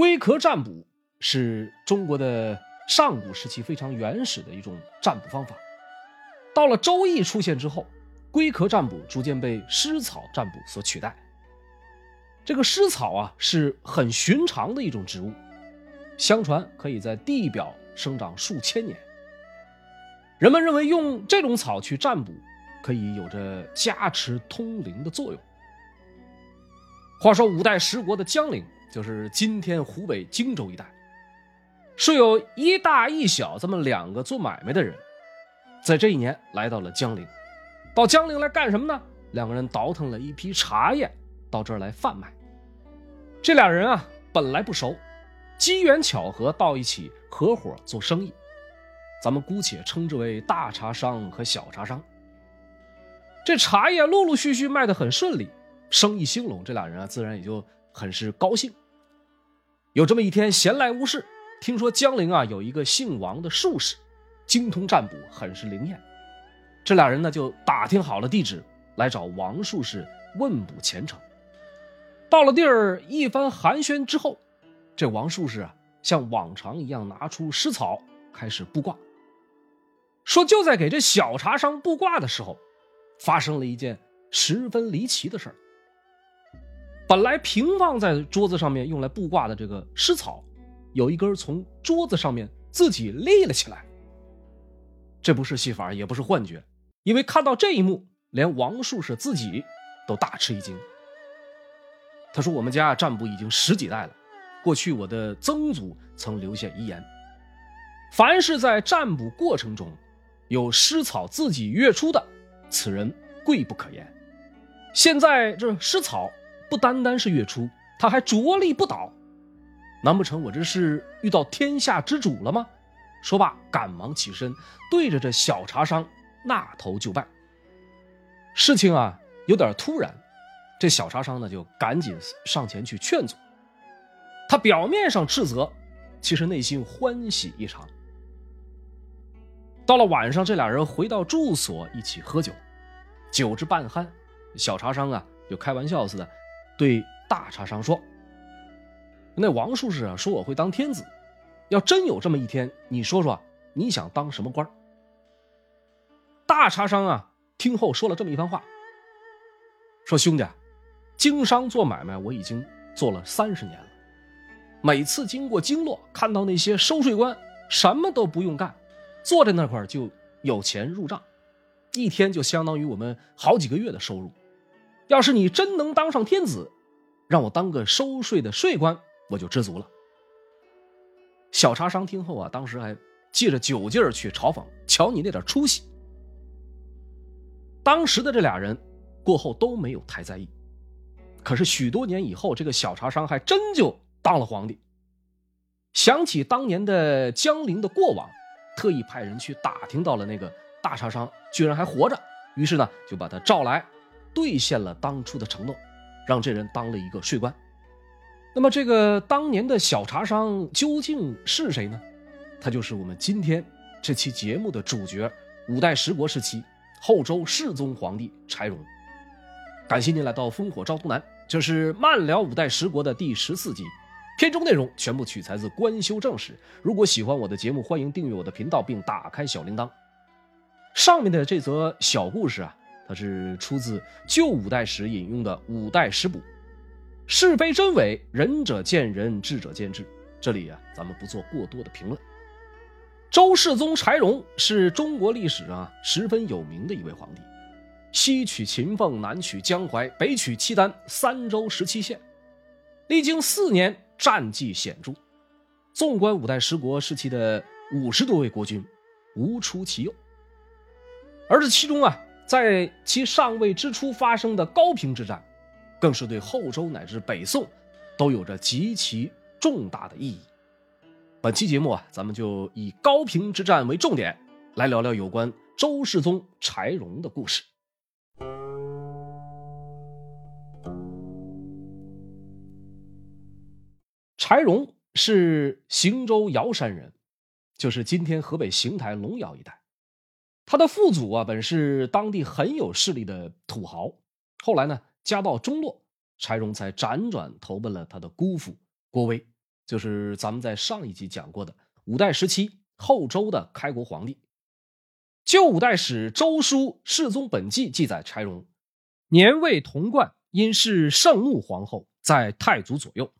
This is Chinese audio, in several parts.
龟壳占卜是中国的上古时期非常原始的一种占卜方法。到了周易出现之后，龟壳占卜逐渐被湿草占卜所取代。这个湿草啊，是很寻常的一种植物，相传可以在地表生长数千年。人们认为用这种草去占卜，可以有着加持通灵的作用。话说五代十国的江陵，就是今天湖北荆州一带，是有一大一小这么两个做买卖的人，在这一年来到了江陵。到江陵来干什么呢？两个人倒腾了一批茶叶到这儿来贩卖。这俩人啊，本来不熟，机缘巧合到一起合伙做生意。咱们姑且称之为大茶商和小茶商。这茶叶陆陆续续卖得很顺利，生意兴隆，这俩人啊自然也就很是高兴。有这么一天闲来无事，听说江陵啊有一个姓王的术士，精通占卜，很是灵验。这俩人呢就打听好了地址，来找王术士问卜前程。到了地儿，一番寒暄之后，这王术士啊像往常一样拿出湿草，开始布卦。说就在给这小茶商布卦的时候，发生了一件十分离奇的事儿。本来平放在桌子上面用来布卦的这个湿草，有一根从桌子上面自己立了起来。这不是戏法，也不是幻觉，因为看到这一幕，连王术士自己都大吃一惊。他说：“我们家占卜已经十几代了，过去我的曾祖曾留下遗言，凡是在占卜过程中。”有湿草自己跃出的，此人贵不可言。现在这湿草不单单是月初，他还着力不倒，难不成我这是遇到天下之主了吗？说罢，赶忙起身，对着这小茶商纳头就拜。事情啊有点突然，这小茶商呢就赶紧上前去劝阻。他表面上斥责，其实内心欢喜异常。到了晚上，这俩人回到住所一起喝酒，酒至半酣，小茶商啊就开玩笑似的对大茶商说：“那王术士啊说我会当天子，要真有这么一天，你说说你想当什么官？”大茶商啊听后说了这么一番话，说：“兄弟，经商做买卖我已经做了三十年了，每次经过京洛，看到那些收税官什么都不用干。”坐在那块就有钱入账，一天就相当于我们好几个月的收入。要是你真能当上天子，让我当个收税的税官，我就知足了。小茶商听后啊，当时还借着酒劲儿去嘲讽：“瞧你那点出息。”当时的这俩人过后都没有太在意。可是许多年以后，这个小茶商还真就当了皇帝。想起当年的江陵的过往。特意派人去打听到了那个大茶商居然还活着，于是呢就把他召来，兑现了当初的承诺，让这人当了一个税官。那么这个当年的小茶商究竟是谁呢？他就是我们今天这期节目的主角——五代十国时期后周世宗皇帝柴荣。感谢您来到烽火照东南，这是慢聊五代十国的第十四集。片中内容全部取材自《官修正史》。如果喜欢我的节目，欢迎订阅我的频道并打开小铃铛。上面的这则小故事啊，它是出自旧五代史引用的《五代史补》，是非真伪，仁者见仁，智者见智。这里啊，咱们不做过多的评论。周世宗柴荣是中国历史上十分有名的一位皇帝，西取秦凤，南取江淮，北取契丹，三州十七县，历经四年。战绩显著，纵观五代十国时期的五十多位国君，无出其右。而这其中啊，在其上位之初发生的高平之战，更是对后周乃至北宋都有着极其重大的意义。本期节目啊，咱们就以高平之战为重点，来聊聊有关周世宗柴荣的故事。柴荣是邢州瑶山人，就是今天河北邢台龙窑一带。他的父祖啊，本是当地很有势力的土豪。后来呢，家道中落，柴荣才辗转投奔了他的姑父郭威，就是咱们在上一集讲过的五代时期后周的开国皇帝。旧五代史周书《世宗本纪》记载，柴荣年未童冠，因是圣穆皇后，在太祖左右，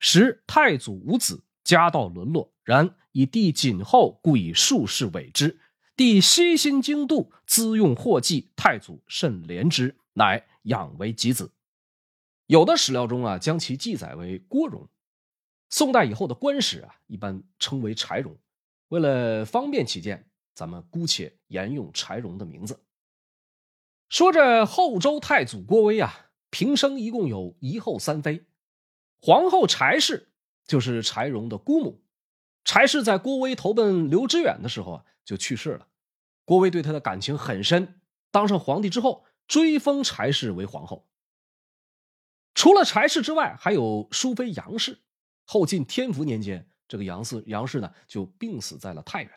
时太祖无子，家道沦落。然以帝谨后，故以术士委之。帝悉心经度，资用货济，太祖甚怜之，乃养为己子。有的史料中啊，将其记载为郭荣。宋代以后的官史啊，一般称为柴荣。为了方便起见，咱们姑且沿用柴荣的名字。说这后周太祖郭威啊，平生一共有一后三妃，皇后柴氏就是柴荣的姑母。柴氏在郭威投奔刘知远的时候啊，就去世了。郭威对他的感情很深，当上皇帝之后，追封柴氏为皇后。除了柴氏之外，还有淑妃杨氏。后晋天福年间，这个杨氏杨氏呢就病死在了太原。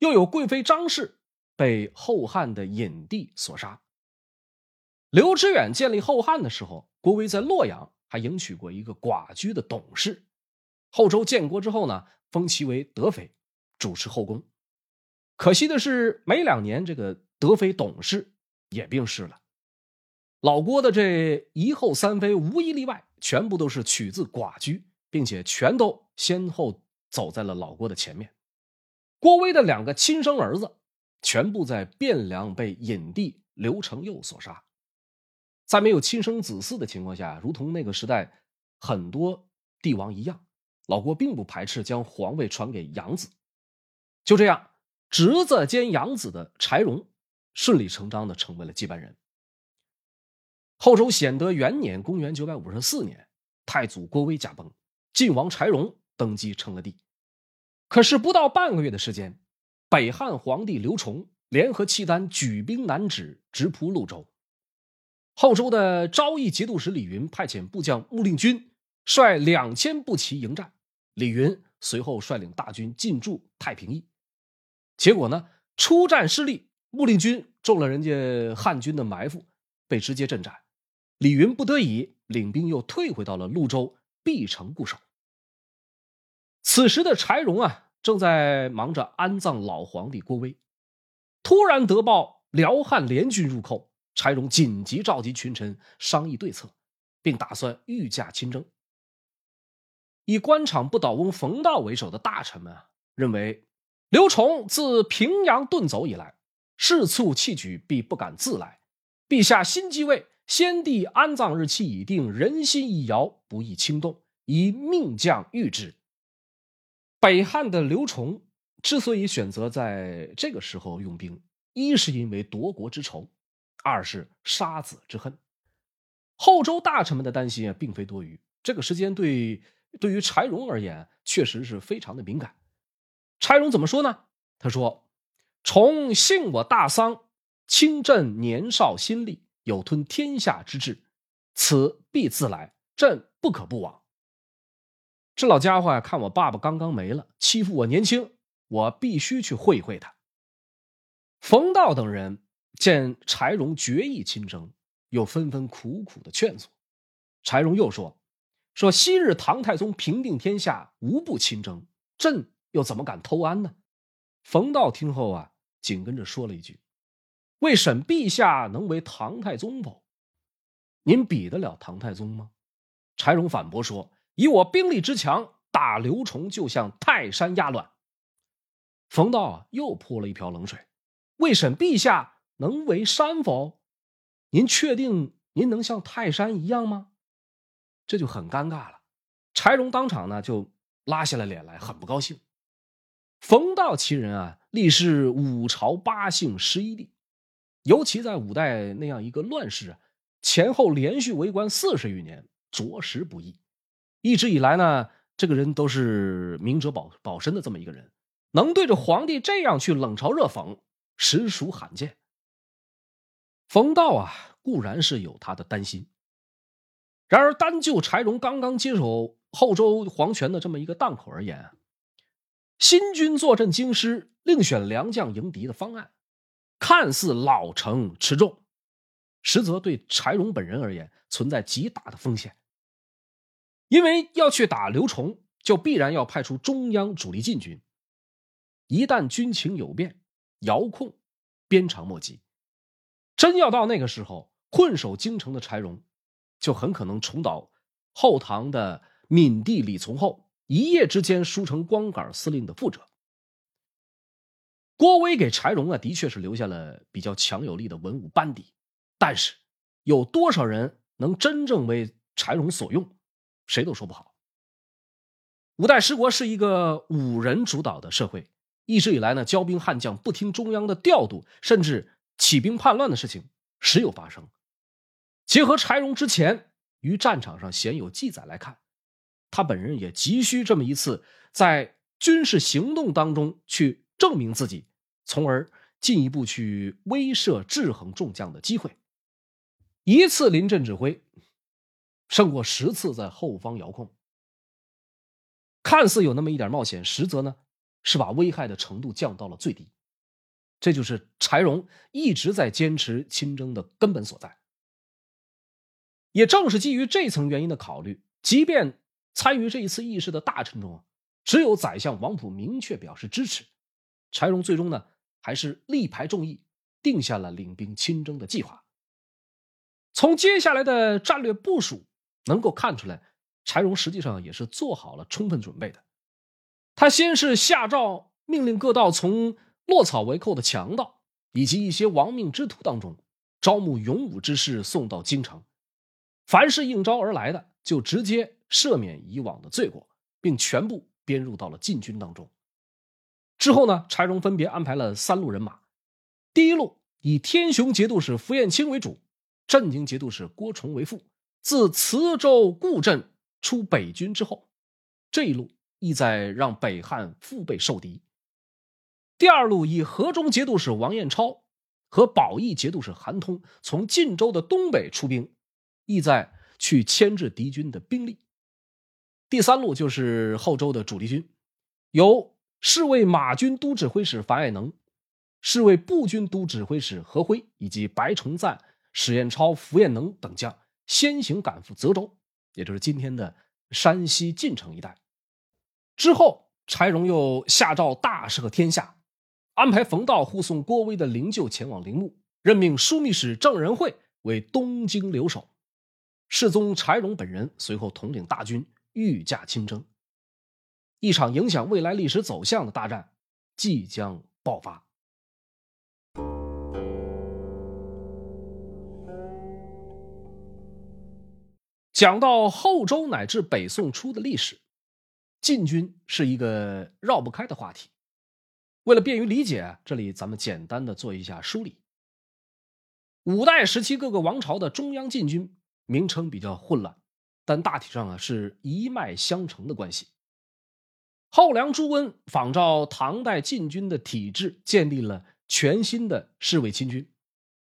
又有贵妃张氏被后汉的隐帝所杀。刘知远建立后汉的时候，郭威在洛阳还迎娶过一个寡居的董氏。后周建国之后呢，封其为德妃，主持后宫。可惜的是，没两年，这个德妃董氏也病逝了。老郭的这一后三妃，无一例外，全部都是取自寡居，并且全都先后走在了老郭的前面。郭威的两个亲生儿子，全部在汴梁被隐帝刘承佑所杀。在没有亲生子嗣的情况下，如同那个时代很多帝王一样。老郭并不排斥将皇位传给养子，就这样，侄子兼养子的柴荣顺理成章的成为了接班人。后周显德元年（公元954年），太祖郭威驾崩，晋王柴荣登基称了帝。可是不到半个月的时间，北汉皇帝刘崇联合契丹举兵南指，直扑潞州。后周的昭义节度使李云派遣部将穆令君率两千步骑迎战。李云随后率领大军进驻太平驿，结果呢，出战失利，穆令军中了人家汉军的埋伏，被直接阵斩。李云不得已领兵又退回到了潞州必城固守。此时的柴荣啊，正在忙着安葬老皇帝郭威，突然得报辽汉联军入寇，柴荣紧急召集群臣商议对策，并打算御驾亲征。以官场不倒翁冯道为首的大臣们啊，认为刘崇自平阳遁走以来，事促弃举，必不敢自来。陛下新继位，先帝安葬日期已定，人心一摇，不易轻动，以命将御之。北汉的刘崇之所以选择在这个时候用兵，一是因为夺国之仇，二是杀子之恨。后周大臣们的担心啊，并非多余。这个时间对。对于柴荣而言，确实是非常的敏感。柴荣怎么说呢？他说：“崇信我大丧，亲朕年少心力，有吞天下之志，此必自来，朕不可不往。”这老家伙呀，看我爸爸刚刚没了，欺负我年轻，我必须去会会他。冯道等人见柴荣决意亲征，又纷纷苦苦的劝阻。柴荣又说。说昔日唐太宗平定天下，无不亲征，朕又怎么敢偷安呢？冯道听后啊，紧跟着说了一句：“为审陛下能为唐太宗否？您比得了唐太宗吗？”柴荣反驳说：“以我兵力之强，打刘崇就像泰山压卵。”冯道啊，又泼了一瓢冷水：“为审陛下能为山否？您确定您能像泰山一样吗？”这就很尴尬了，柴荣当场呢就拉下了脸来，很不高兴。冯道其人啊，历仕五朝八姓十一帝，尤其在五代那样一个乱世啊，前后连续为官四十余年，着实不易。一直以来呢，这个人都是明哲保保身的这么一个人，能对着皇帝这样去冷嘲热讽，实属罕见。冯道啊，固然是有他的担心。然而，单就柴荣刚刚接手后周皇权的这么一个档口而言，新军坐镇京师，另选良将迎敌的方案，看似老成持重，实则对柴荣本人而言存在极大的风险。因为要去打刘崇，就必然要派出中央主力禁军。一旦军情有变，遥控鞭长莫及。真要到那个时候，困守京城的柴荣，就很可能重蹈后唐的闵帝李从厚一夜之间输成光杆司令的覆辙。郭威给柴荣啊，的确是留下了比较强有力的文武班底，但是有多少人能真正为柴荣所用，谁都说不好。五代十国是一个五人主导的社会，一直以来呢，骄兵悍将不听中央的调度，甚至起兵叛乱的事情时有发生。结合柴荣之前于战场上鲜有记载来看，他本人也急需这么一次在军事行动当中去。证明自己，从而进一步去威慑制衡众将的机会。一次临阵指挥，胜过十次在后方遥控。看似有那么一点冒险，实则呢是把危害的程度降到了最低。这就是柴荣一直在坚持亲征的根本所在。也正是基于这层原因的考虑，即便参与这一次议事的大臣中，只有宰相王普明确表示支持。柴荣最终呢，还是力排众议，定下了领兵亲征的计划。从接下来的战略部署能够看出来，柴荣实际上也是做好了充分准备的。他先是下诏命令各道从落草为寇的强盗以及一些亡命之徒当中招募勇武之士送到京城，凡是应招而来的，就直接赦免以往的罪过，并全部编入到了禁军当中。之后呢，柴荣分别安排了三路人马。第一路以天雄节度使符彦卿为主，镇宁节度使郭崇为副。自磁州固镇出北军之后，这一路意在让北汉腹背受敌。第二路以河中节度使王彦超和保义节度使韩通从晋州的东北出兵，意在去牵制敌军的兵力。第三路就是后周的主力军，由。侍卫马军都指挥使樊爱能，侍卫步军都指挥使何辉以及白崇赞、史彦超、符彦能等将先行赶赴泽州，也就是今天的山西晋城一带。之后，柴荣又下诏大赦天下，安排冯道护送郭威的灵柩前往陵墓，任命枢密使郑仁惠为东京留守。世宗柴荣本人随后统领大军御驾亲征。一场影响未来历史走向的大战即将爆发。讲到后周乃至北宋初的历史，禁军是一个绕不开的话题。为了便于理解，这里咱们简单的做一下梳理。五代时期各个王朝的中央禁军名称比较混乱，但大体上啊是一脉相承的关系。后梁朱温仿照唐代禁军的体制，建立了全新的侍卫亲军，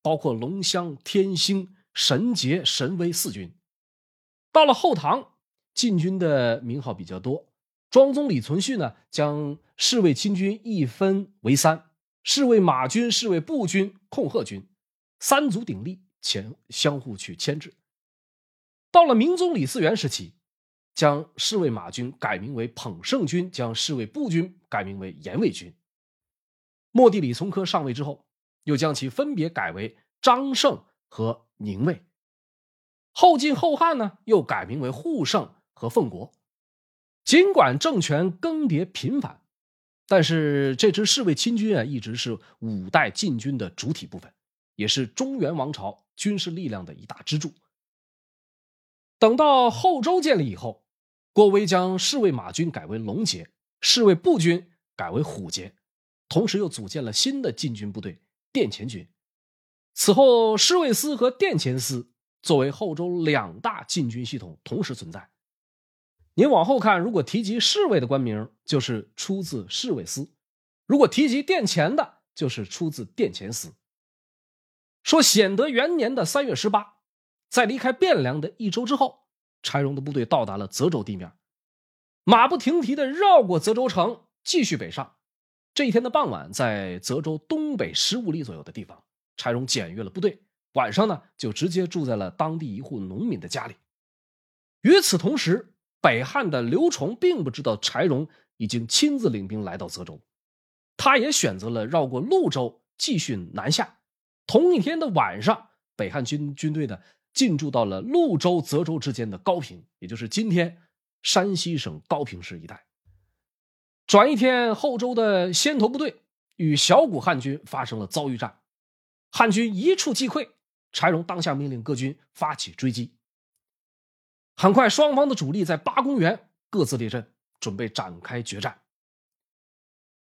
包括龙骧、天兴、神杰、神威四军。到了后唐，禁军的名号比较多。庄宗李存勖呢，将侍卫亲军一分为三：侍卫马军、侍卫步军、控鹤军，三足鼎立，前相互去牵制。到了明宗李嗣源时期。将侍卫马军改名为捧圣军，将侍卫步军改名为严卫军。末帝李从珂上位之后，又将其分别改为张胜和宁卫。后晋后汉呢，又改名为护圣和奉国。尽管政权更迭频繁，但是这支侍卫亲军啊，一直是五代禁军的主体部分，也是中原王朝军事力量的一大支柱。等到后周建立以后。郭威将侍卫马军改为龙节，侍卫步军改为虎节，同时又组建了新的禁军部队殿前军。此后，侍卫司和殿前司作为后周两大禁军系统同时存在。您往后看，如果提及侍卫的官名，就是出自侍卫司；如果提及殿前的，就是出自殿前司。说显德元年的三月十八，在离开汴梁的一周之后。柴荣的部队到达了泽州地面，马不停蹄的绕过泽州城，继续北上。这一天的傍晚，在泽州东北十五里左右的地方，柴荣检阅了部队，晚上呢就直接住在了当地一户农民的家里。与此同时，北汉的刘崇并不知道柴荣已经亲自领兵来到泽州，他也选择了绕过潞州继续南下。同一天的晚上，北汉军军队呢进驻到了潞州、泽州之间的高平，也就是今天山西省高平市一带。转一天，后周的先头部队与小股汉军发生了遭遇战，汉军一触即溃。柴荣当下命令各军发起追击。很快，双方的主力在八公园各自列阵，准备展开决战。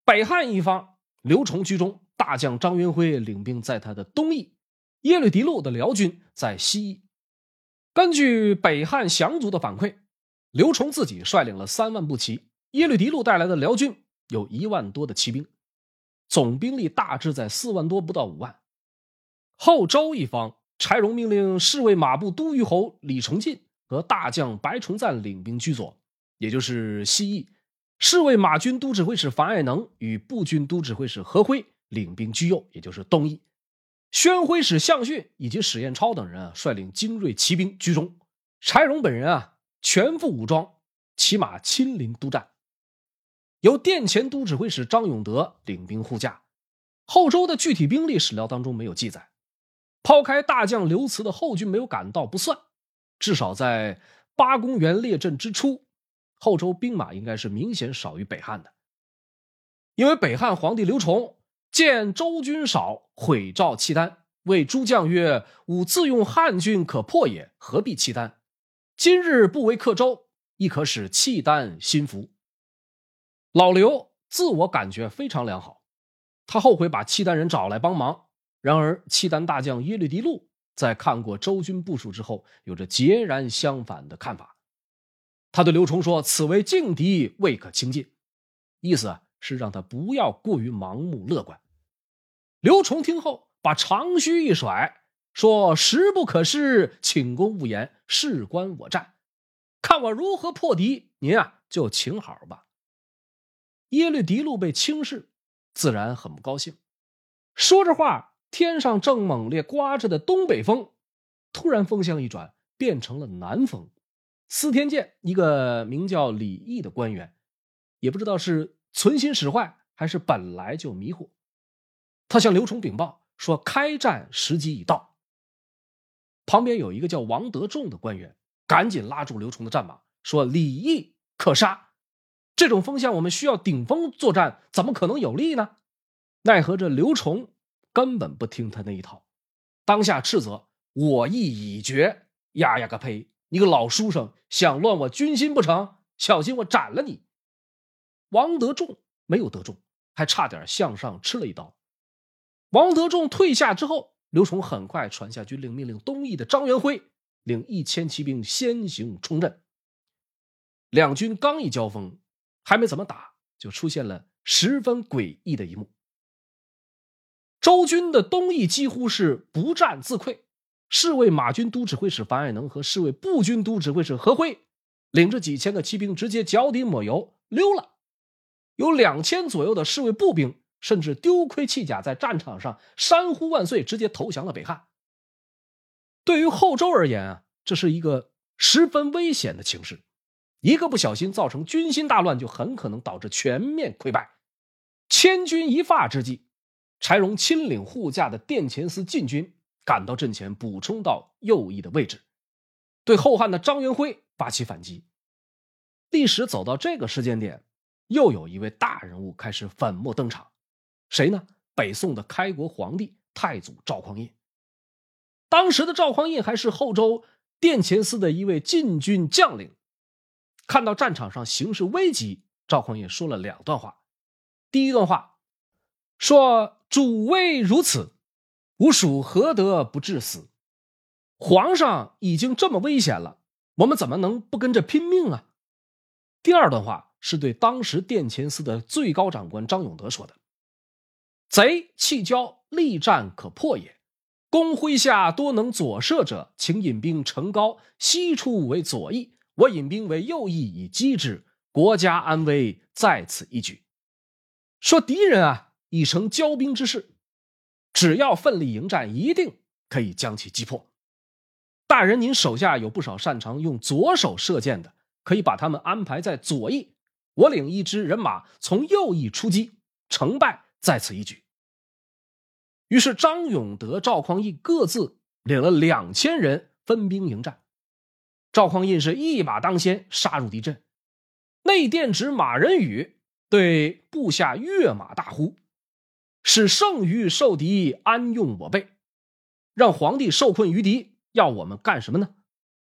北汉一方，刘崇居中，大将张元辉领兵在他的东翼，耶律狄禄的辽军在西翼。根据北汉降卒的反馈，刘崇自己率领了三万步骑，耶律狄禄带来的辽军有一万多的骑兵，总兵力大致在四万多不到五万。后周一方，柴荣命令侍卫马步都虞侯李崇进。和大将白崇赞领兵居左，也就是西翼；侍卫马军都指挥使樊爱能与步军都指挥使何辉领兵居右，也就是东翼；宣徽使项逊以及史彦超等人啊率领精锐骑兵居中。柴荣本人啊全副武装，骑马亲临督战，由殿前都指挥使张永德领兵护驾。后周的具体兵力史料当中没有记载，抛开大将刘慈的后军没有赶到不算。至少在八公园列阵之初，后周兵马应该是明显少于北汉的。因为北汉皇帝刘崇见周军少，毁赵契丹，谓诸将曰：“吾自用汉军可破也，何必契丹？今日不为克周，亦可使契丹心服。”老刘自我感觉非常良好，他后悔把契丹人找来帮忙。然而契丹大将耶律狄禄。在看过周军部署之后，有着截然相反的看法。他对刘崇说：“此为劲敌，未可轻进。”意思是让他不要过于盲目乐观。刘崇听后，把长须一甩，说：“时不可失，请公勿言，事关我战，看我如何破敌。您啊，就请好吧。”耶律狄禄被轻视，自然很不高兴，说着话。天上正猛烈刮着的东北风，突然风向一转，变成了南风。司天监一个名叫李毅的官员，也不知道是存心使坏，还是本来就迷糊。他向刘崇禀报说：“开战时机已到。”旁边有一个叫王德仲的官员，赶紧拉住刘崇的战马，说：“李毅可杀！这种风向，我们需要顶风作战，怎么可能有利呢？”奈何这刘崇。根本不听他那一套，当下斥责我意已决。呀呀个呸！你个老书生，想乱我军心不成？小心我斩了你！王德仲没有得中，还差点向上吃了一刀。王德仲退下之后，刘崇很快传下军令，命令东翼的张元辉领一千骑兵先行冲阵。两军刚一交锋，还没怎么打，就出现了十分诡异的一幕。周军的东翼几乎是不战自溃，侍卫马军都指挥使樊爱能和侍卫步军都指挥使何辉，领着几千个骑兵直接脚底抹油溜了。有两千左右的侍卫步兵甚至丢盔弃甲，在战场上山呼万岁，直接投降了北汉。对于后周而言啊，这是一个十分危险的情势，一个不小心造成军心大乱，就很可能导致全面溃败。千钧一发之际。柴荣亲领护驾的殿前司禁军赶到阵前，补充到右翼的位置，对后汉的张元辉发起反击。历史走到这个时间点，又有一位大人物开始粉墨登场，谁呢？北宋的开国皇帝太祖赵匡胤。当时的赵匡胤还是后周殿前司的一位禁军将领，看到战场上形势危急，赵匡胤说了两段话。第一段话说。主位如此，吾属何得不至死？皇上已经这么危险了，我们怎么能不跟着拼命啊？第二段话是对当时殿前司的最高长官张永德说的：“贼弃骄，力战可破也。公麾下多能左射者，请引兵城高，西出为左翼，我引兵为右翼以击之，国家安危在此一举。”说敌人啊。已成骄兵之势，只要奋力迎战，一定可以将其击破。大人，您手下有不少擅长用左手射箭的，可以把他们安排在左翼，我领一支人马从右翼出击，成败在此一举。于是张永德、赵匡胤各自领了两千人分兵迎战。赵匡胤是一马当先，杀入敌阵。内殿指马仁宇对部下跃马大呼：“使剩余受敌，安用我辈？让皇帝受困于敌，要我们干什么呢？”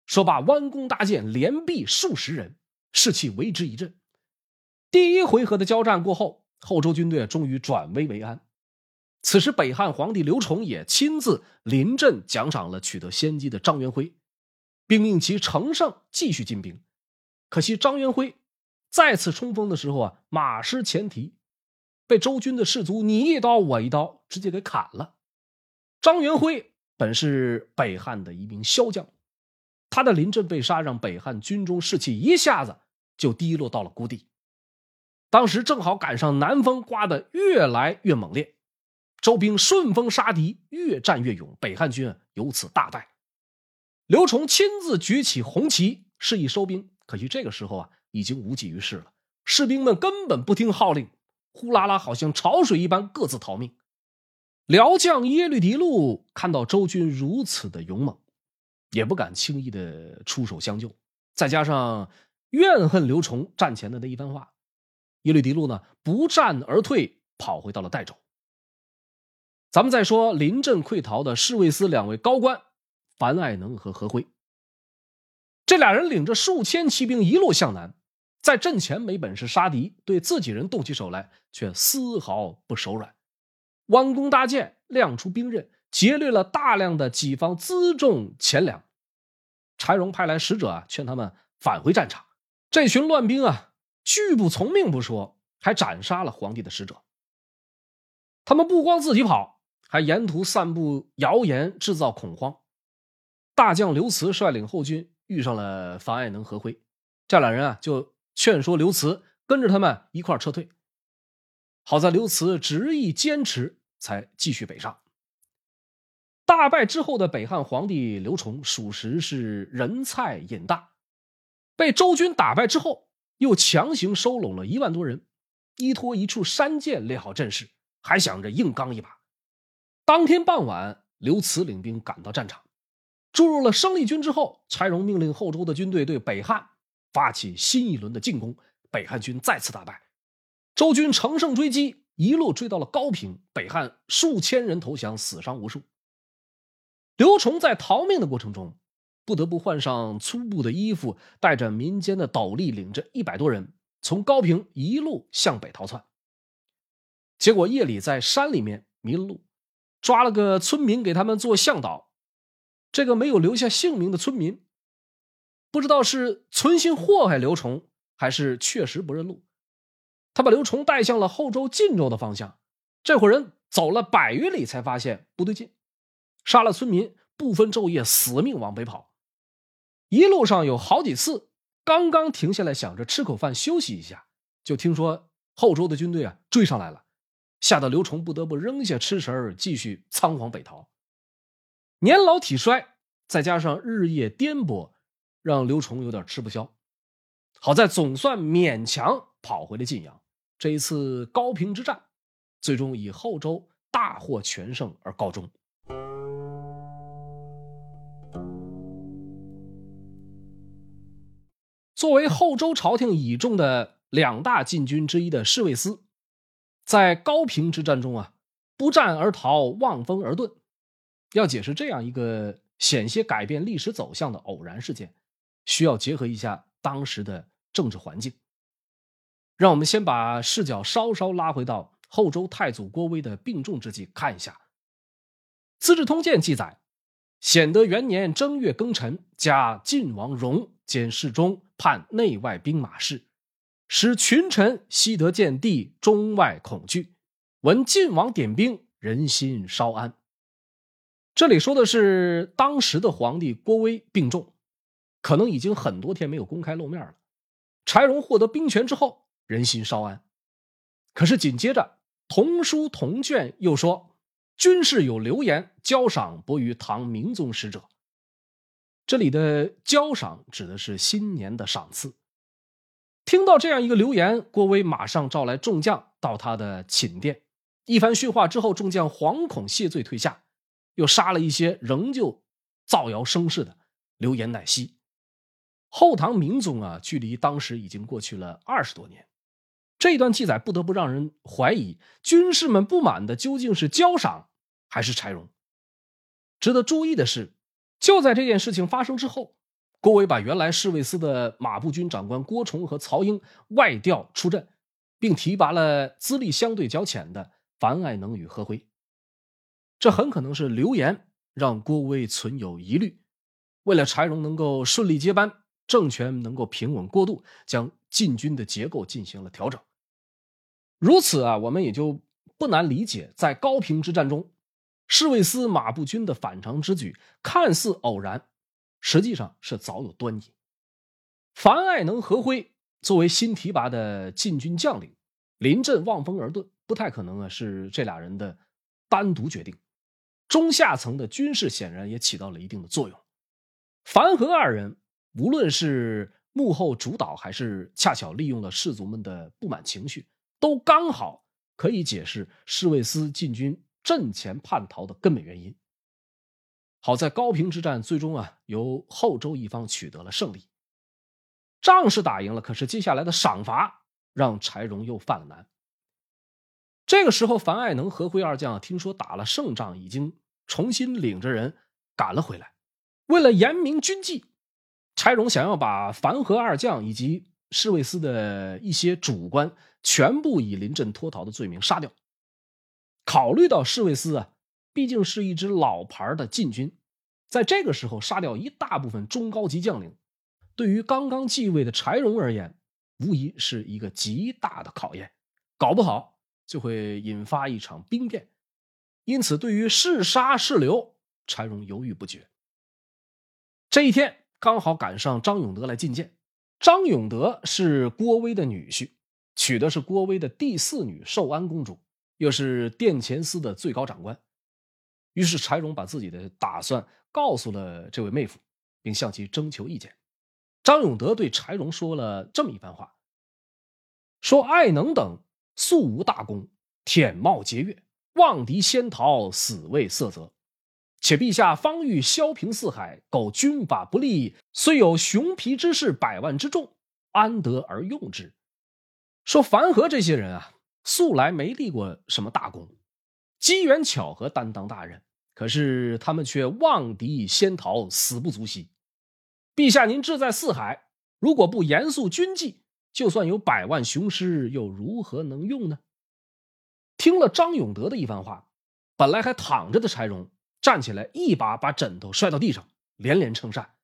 说罢，弯弓搭箭，连毙数十人，士气为之一振。第一回合的交战过后，后周军队终于转危为安。此时，北汉皇帝刘崇也亲自临阵奖赏了取得先机的张元辉。并命其乘胜继续进兵，可惜张元辉再次冲锋的时候啊，马失前蹄，被周军的士卒你一刀我一刀，直接给砍了。张元辉本是北汉的一名骁将，他的临阵被杀，让北汉军中士气一下子就低落到了谷底。当时正好赶上南风刮得越来越猛烈，周兵顺风杀敌，越战越勇，北汉军由此大败。刘崇亲自举起红旗，示意收兵。可惜这个时候啊，已经无济于事了。士兵们根本不听号令，呼啦啦，好像潮水一般，各自逃命。辽将耶律狄禄看到周军如此的勇猛，也不敢轻易的出手相救。再加上怨恨刘崇战前的那一番话，耶律狄禄呢，不战而退，跑回到了代州。咱们再说临阵溃逃的侍卫司两位高官。樊爱能和何辉，这俩人领着数千骑兵一路向南，在阵前没本事杀敌，对自己人动起手来却丝毫不手软，弯弓搭箭，亮出兵刃，劫掠了大量的己方辎重钱粮。柴荣派来使者啊，劝他们返回战场。这群乱兵啊，拒不从命不说，还斩杀了皇帝的使者。他们不光自己跑，还沿途散布谣言，制造恐慌。大将刘慈率领后军遇上了樊爱能、何辉，这俩人啊就劝说刘慈跟着他们一块撤退。好在刘慈执意坚持，才继续北上。大败之后的北汉皇帝刘崇属实是人菜瘾大，被周军打败之后，又强行收拢了一万多人，依托一处山涧列好阵势，还想着硬刚一把。当天傍晚，刘慈领兵赶到战场。注入了生力军之后，柴荣命令后周的军队对北汉发起新一轮的进攻。北汉军再次大败，周军乘胜追击，一路追到了高平。北汉数千人投降，死伤无数。刘崇在逃命的过程中，不得不换上粗布的衣服，带着民间的斗笠，领着一百多人从高平一路向北逃窜。结果夜里在山里面迷了路，抓了个村民给他们做向导。这个没有留下姓名的村民，不知道是存心祸害刘崇，还是确实不认路。他把刘崇带向了后周晋州的方向。这伙人走了百余里，才发现不对劲，杀了村民，不分昼夜，死命往北跑。一路上有好几次，刚刚停下来想着吃口饭休息一下，就听说后周的军队啊追上来了，吓得刘崇不得不扔下吃食继续仓皇北逃。年老体衰，再加上日夜颠簸，让刘崇有点吃不消。好在总算勉强跑回了晋阳。这一次高平之战，最终以后周大获全胜而告终。作为后周朝廷倚重的两大禁军之一的侍卫司，在高平之战中啊，不战而逃，望风而遁。要解释这样一个险些改变历史走向的偶然事件，需要结合一下当时的政治环境。让我们先把视角稍稍拉回到后周太祖郭威的病重之际，看一下《资治通鉴》记载：显德元年正月庚辰，加晋王荣兼侍中，判内外兵马事，使群臣悉得见地，中外恐惧。闻晋王点兵，人心稍安。这里说的是当时的皇帝郭威病重，可能已经很多天没有公开露面了。柴荣获得兵权之后，人心稍安。可是紧接着同书同卷又说，军士有流言，交赏薄于唐明宗使者。这里的交赏指的是新年的赏赐。听到这样一个留言，郭威马上召来众将到他的寝殿，一番训话之后，众将惶恐谢罪退下，又杀了一些仍旧造谣生事的流言乃息。后唐明宗啊，距离当时已经过去了二十多年，这段记载不得不让人怀疑，军士们不满的究竟是焦赏还是柴荣。值得注意的是，就在这件事情发生之后。郭威把原来侍卫司的马步军长官郭崇和曹英外调出阵，并提拔了资历相对较浅的樊爱能与何辉。这很可能是流言让郭威存有疑虑，为了柴荣能够顺利接班，政权能够平稳过渡，将禁军的结构进行了调整。如此啊，我们也就不难理解，在高平之战中，侍卫司马步军的反常之举看似偶然。实际上是早有端倪。樊爱能、何辉作为新提拔的禁军将领，临阵望风而遁，不太可能啊是这俩人的单独决定。中下层的军事显然也起到了一定的作用。樊和二人无论是幕后主导，还是恰巧利用了士卒们的不满情绪，都刚好可以解释侍卫司禁军阵前叛逃的根本原因。好在高平之战最终啊，由后周一方取得了胜利。仗是打赢了，可是接下来的赏罚让柴荣又犯了难。这个时候，樊爱能、何辉二将听说打了胜仗，已经重新领着人赶了回来。为了严明军纪，柴荣想要把樊和二将以及侍卫司的一些主官全部以临阵脱逃的罪名杀掉。考虑到侍卫司啊。毕竟是一支老牌的禁军，在这个时候杀掉一大部分中高级将领，对于刚刚继位的柴荣而言，无疑是一个极大的考验，搞不好就会引发一场兵变。因此，对于是杀是留，柴荣犹豫不决。这一天刚好赶上张永德来觐见，张永德是郭威的女婿，娶的是郭威的第四女寿安公主，又是殿前司的最高长官。于是柴荣把自己的打算告诉了这位妹夫，并向其征求意见。张永德对柴荣说了这么一番话：“说爱能等素无大功，舔冒节越，望敌先逃，死未色泽。且陛下方欲削平四海，苟军法不利，虽有熊皮之士百万之众，安得而用之？”说樊和这些人啊，素来没立过什么大功，机缘巧合担当大任。可是他们却望敌先逃，死不足惜。陛下，您志在四海，如果不严肃军纪，就算有百万雄师，又如何能用呢？听了张永德的一番话，本来还躺着的柴荣站起来，一把把枕头摔到地上，连连称善，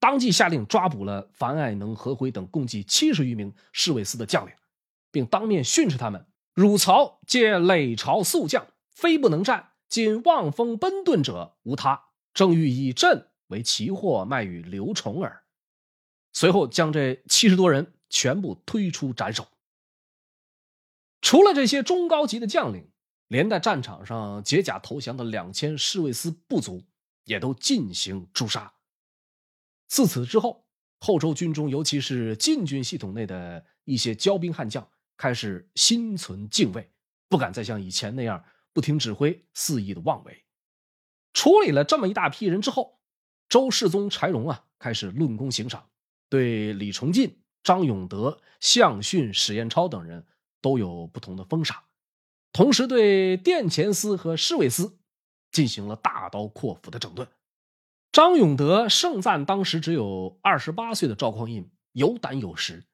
当即下令抓捕了樊爱能、何辉等共计七十余名侍卫司的将领，并当面训斥他们：汝曹皆累朝宿将，非不能战。今望风奔遁者无他，正欲以朕为奇货卖与刘崇耳。随后将这七十多人全部推出斩首。除了这些中高级的将领，连带战场上解甲投降的两千侍卫司部族也都进行诛杀。自此之后，后周军中，尤其是禁军系统内的一些骄兵悍将，开始心存敬畏，不敢再像以前那样。不听指挥，肆意的妄为。处理了这么一大批人之后，周世宗柴荣啊，开始论功行赏，对李崇进、张永德、向训、史彦超等人都有不同的封赏，同时对殿前司和侍卫司进行了大刀阔斧的整顿。张永德盛赞当时只有二十八岁的赵匡胤有胆有识，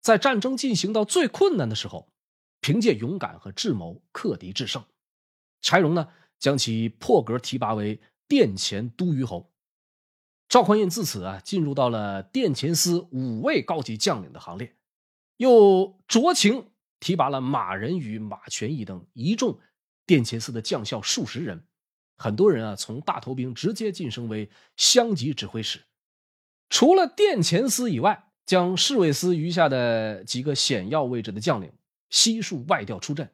在战争进行到最困难的时候，凭借勇敢和智谋克敌制胜。柴荣呢，将其破格提拔为殿前都虞侯。赵匡胤自此啊，进入到了殿前司五位高级将领的行列，又酌情提拔了马仁与马全义等一众殿前司的将校数十人。很多人啊，从大头兵直接晋升为乡级指挥使。除了殿前司以外，将侍卫司余下的几个显要位置的将领悉数外调出阵。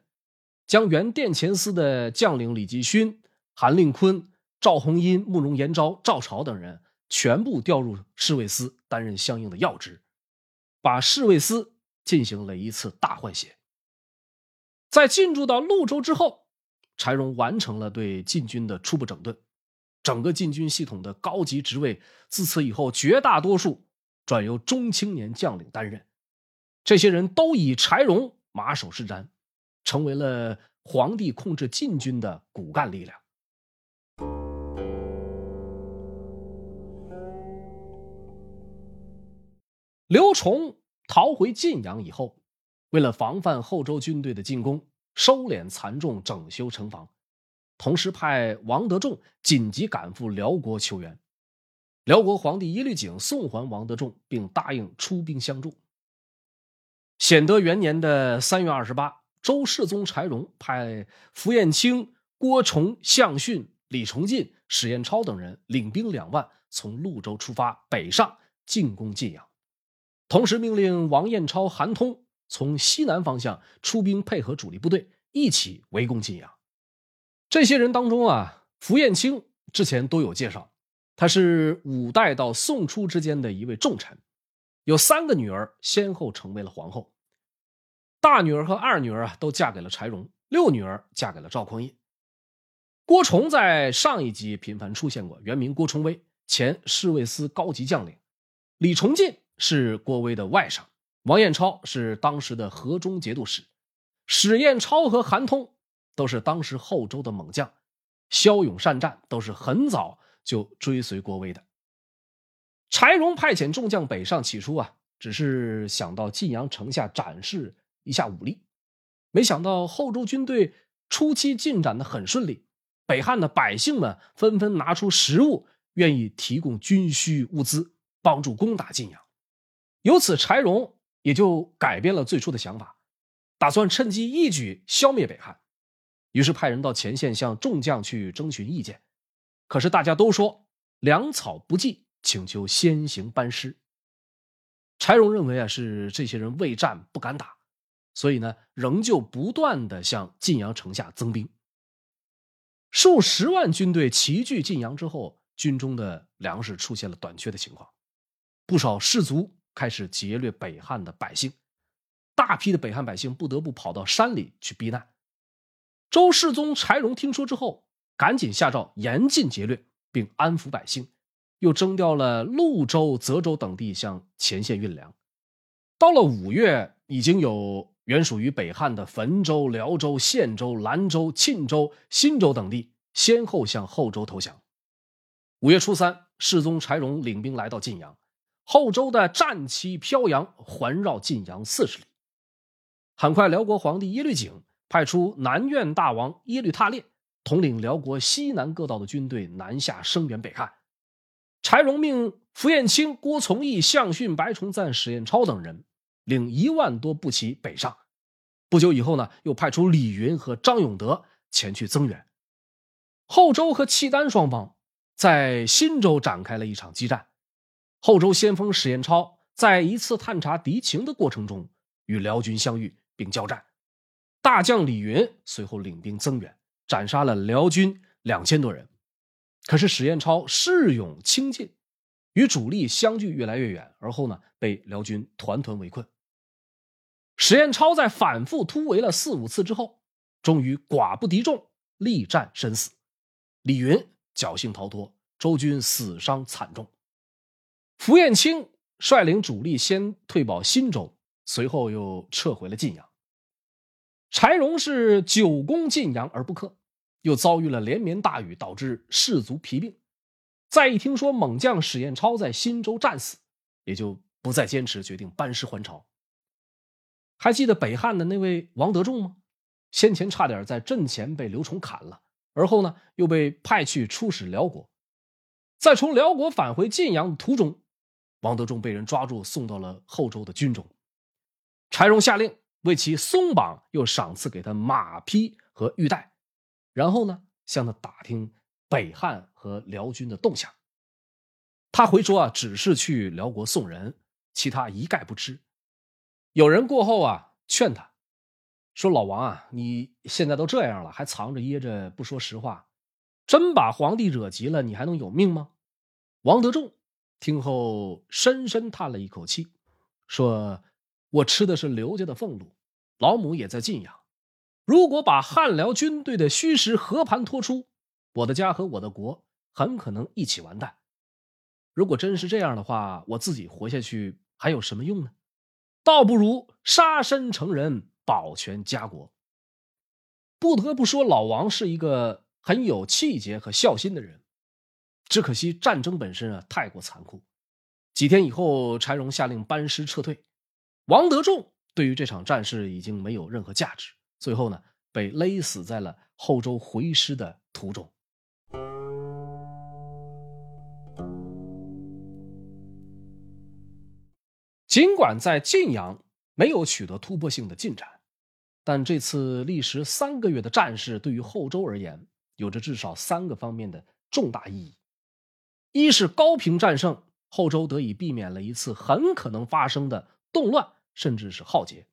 将原殿前司的将领李继勋、韩令坤、赵弘殷、慕容延昭、赵朝等人全部调入侍卫司担任相应的要职，把侍卫司进行了一次大换血。在进驻到潞州之后，柴荣完成了对禁军的初步整顿，整个禁军系统的高级职位自此以后绝大多数转由中青年将领担任，这些人都以柴荣马首是瞻，成为了皇帝控制禁军的骨干力量。刘崇逃回晋阳以后，为了防范后周军队的进攻，收敛残众，整修城防，同时派王德仲紧急赶赴辽国求援。辽国皇帝耶律景送还王德仲，并答应出兵相助。显德元年的三月二十八，周世宗柴荣派符彦卿、郭崇、向训、李崇进、史彦超等人领兵两万，从潞州出发，北上进攻晋阳。同时命令王彦超、韩通从西南方向出兵，配合主力部队一起围攻晋阳。这些人当中啊，符彦卿之前都有介绍，他是五代到宋初之间的一位重臣，有三个女儿，先后成为了皇后。大女儿和二女儿啊，都嫁给了柴荣，六女儿嫁给了赵匡胤。郭崇在上一集频繁出现过，原名郭崇威，前侍卫司高级将领。李崇进。是郭威的外甥，王彦超是当时的河中节度使，史彦超和韩通都是当时后周的猛将，骁勇善战，都是很早就追随郭威的。柴荣派遣众将北上，起初啊，只是想到晋阳城下展示一下武力，没想到后周军队初期进展的很顺利，北汉的百姓们纷纷拿出食物，愿意提供军需物资，帮助攻打晋阳。由此，柴荣也就改变了最初的想法，打算趁机一举消灭北汉。于是派人到前线向众将去征询意见。可是大家都说粮草不济，请求先行班师。柴荣认为啊，是这些人畏战不敢打，所以呢，仍旧不断的向晋阳城下增兵。数十万军队齐聚晋阳之后，军中的粮食出现了短缺的情况，不少士卒。开始劫掠北汉的百姓，大批的北汉百姓不得不跑到山里去避难。周世宗柴荣听说之后，赶紧下诏严禁劫掠，并安抚百姓，又征调了潞州、泽州等地向前线运粮。到了五月，已经有原属于北汉的汾州、辽州、献州、兰州、沁州、新州等地先后向后周投降。五月初三，世宗柴荣领兵来到晋阳。后周的战旗飘扬，环绕晋阳四十里。很快，辽国皇帝耶律景派出南院大王耶律塔烈统领辽国西南各道的军队南下声援北汉。柴荣命符彦卿、郭从义、向训、白崇赞、史彦超等人领一万多步骑北上。不久以后呢，又派出李云和张永德前去增援。后周和契丹双方在新州展开了一场激战。后周先锋史彦超在一次探查敌情的过程中与辽军相遇并交战，大将李云随后领兵增援，斩杀了辽军两千多人。可是史彦超恃勇轻进，与主力相距越来越远，而后呢被辽军团团围困。史彦超在反复突围了四五次之后，终于寡不敌众，力战身死。李云侥幸逃脱，周军死伤惨重。符彦卿率领主力先退保新州，随后又撤回了晋阳。柴荣是久攻晋阳而不克，又遭遇了连绵大雨，导致士卒疲病。再一听说猛将史彦超在新州战死，也就不再坚持，决定班师还朝。还记得北汉的那位王德仲吗？先前差点在阵前被刘崇砍了，而后呢又被派去出使辽国，在从辽国返回晋阳的途中。王德仲被人抓住，送到了后周的军中。柴荣下令为其松绑，又赏赐给他马匹和玉带，然后呢，向他打听北汉和辽军的动向。他回说啊，只是去辽国送人，其他一概不知。有人过后啊，劝他说：“老王啊，你现在都这样了，还藏着掖着不说实话，真把皇帝惹急了，你还能有命吗？”王德仲听后深深叹了一口气，说：“我吃的是刘家的俸禄，老母也在晋阳。如果把汉辽军队的虚实和盘托出，我的家和我的国很可能一起完蛋。如果真是这样的话，我自己活下去还有什么用呢？倒不如杀身成仁，保全家国。”不得不说，老王是一个很有气节和孝心的人。只可惜战争本身啊太过残酷。几天以后，柴荣下令班师撤退。王德仲对于这场战事已经没有任何价值，最后呢被勒死在了后周回师的途中。尽管在晋阳没有取得突破性的进展，但这次历时三个月的战事对于后周而言，有着至少三个方面的重大意义。一是高平战胜，后周得以避免了一次很可能发生的动乱，甚至是浩劫；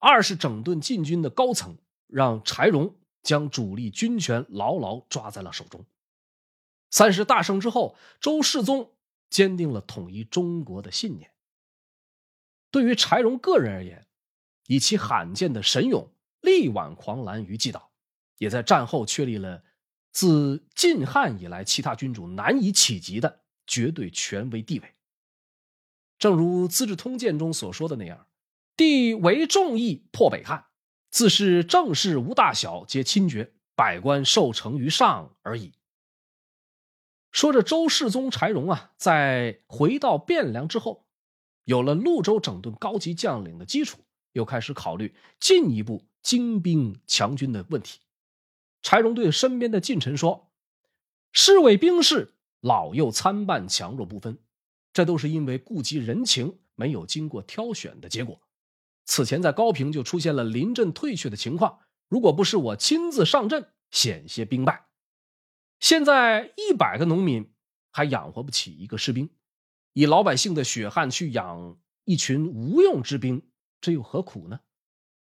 二是整顿晋军的高层，让柴荣将主力军权牢牢抓在了手中；三是大胜之后，周世宗坚定了统一中国的信念。对于柴荣个人而言，以其罕见的神勇，力挽狂澜于既倒，也在战后确立了。自晋汉以来，其他君主难以企及的绝对权威地位。正如《资治通鉴》中所说的那样：“帝为众议破北汉，自是政事无大小，皆亲爵，百官受成于上而已。”说着，周世宗柴荣啊，在回到汴梁之后，有了潞州整顿高级将领的基础，又开始考虑进一步精兵强军的问题。柴荣对身边的近臣说：“侍卫兵士老幼参半，强弱不分，这都是因为顾及人情，没有经过挑选的结果。此前在高平就出现了临阵退却的情况，如果不是我亲自上阵，险些兵败。现在一百个农民还养活不起一个士兵，以老百姓的血汗去养一群无用之兵，这又何苦呢？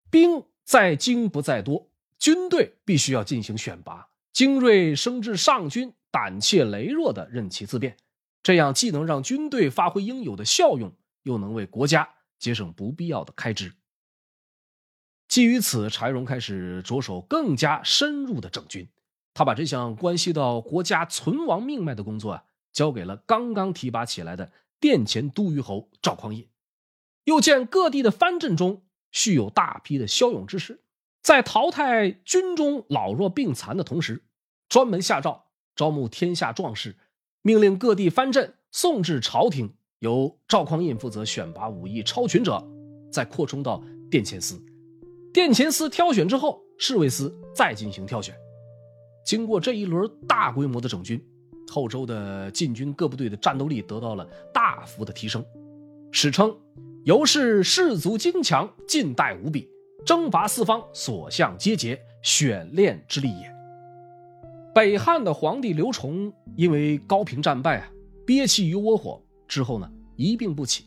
兵在精不在多。”军队必须要进行选拔，精锐升至上军，胆怯羸弱的任其自便，这样既能让军队发挥应有的效用，又能为国家节省不必要的开支。基于此，柴荣开始着手更加深入的整军。他把这项关系到国家存亡命脉的工作啊，交给了刚刚提拔起来的殿前都虞侯赵匡胤。又见各地的藩镇中蓄有大批的骁勇之士。在淘汰军中老弱病残的同时，专门下诏招募天下壮士，命令各地藩镇送至朝廷，由赵匡胤负责选拔武艺超群者，再扩充到殿前司。殿前司挑选之后，侍卫司再进行挑选。经过这一轮大规模的整军，后周的禁军各部队的战斗力得到了大幅的提升，史称“由是士卒精强，劲代无比”。征伐四方，所向皆捷，选练之力也。北汉的皇帝刘崇因为高平战败啊，憋气于窝火，之后呢一病不起，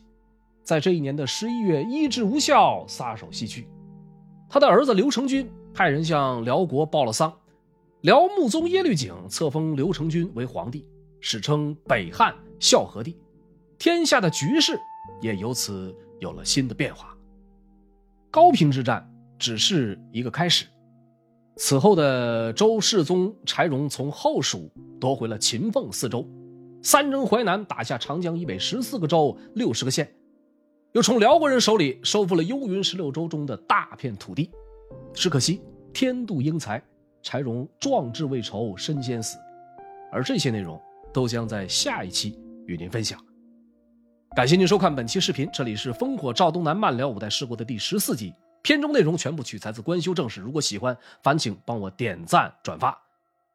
在这一年的十一月医治无效，撒手西去。他的儿子刘成军派人向辽国报了丧，辽穆宗耶律璟册封刘成军为皇帝，史称北汉孝和帝，天下的局势也由此有了新的变化。高平之战只是一个开始，此后的周世宗柴荣从后蜀夺回了秦凤四州，三征淮南，打下长江以北十四个州、六十个县，又从辽国人手里收复了幽云十六州中的大片土地。只可惜天妒英才，柴荣壮志未酬身先死。而这些内容都将在下一期与您分享。感谢您收看本期视频，这里是烽火赵东南漫聊五代十国的第十四集，片中内容全部取材自官修正史。如果喜欢，烦请帮我点赞转发。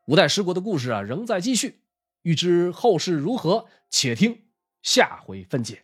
五代十国的故事啊，仍在继续，欲知后事如何，且听下回分解。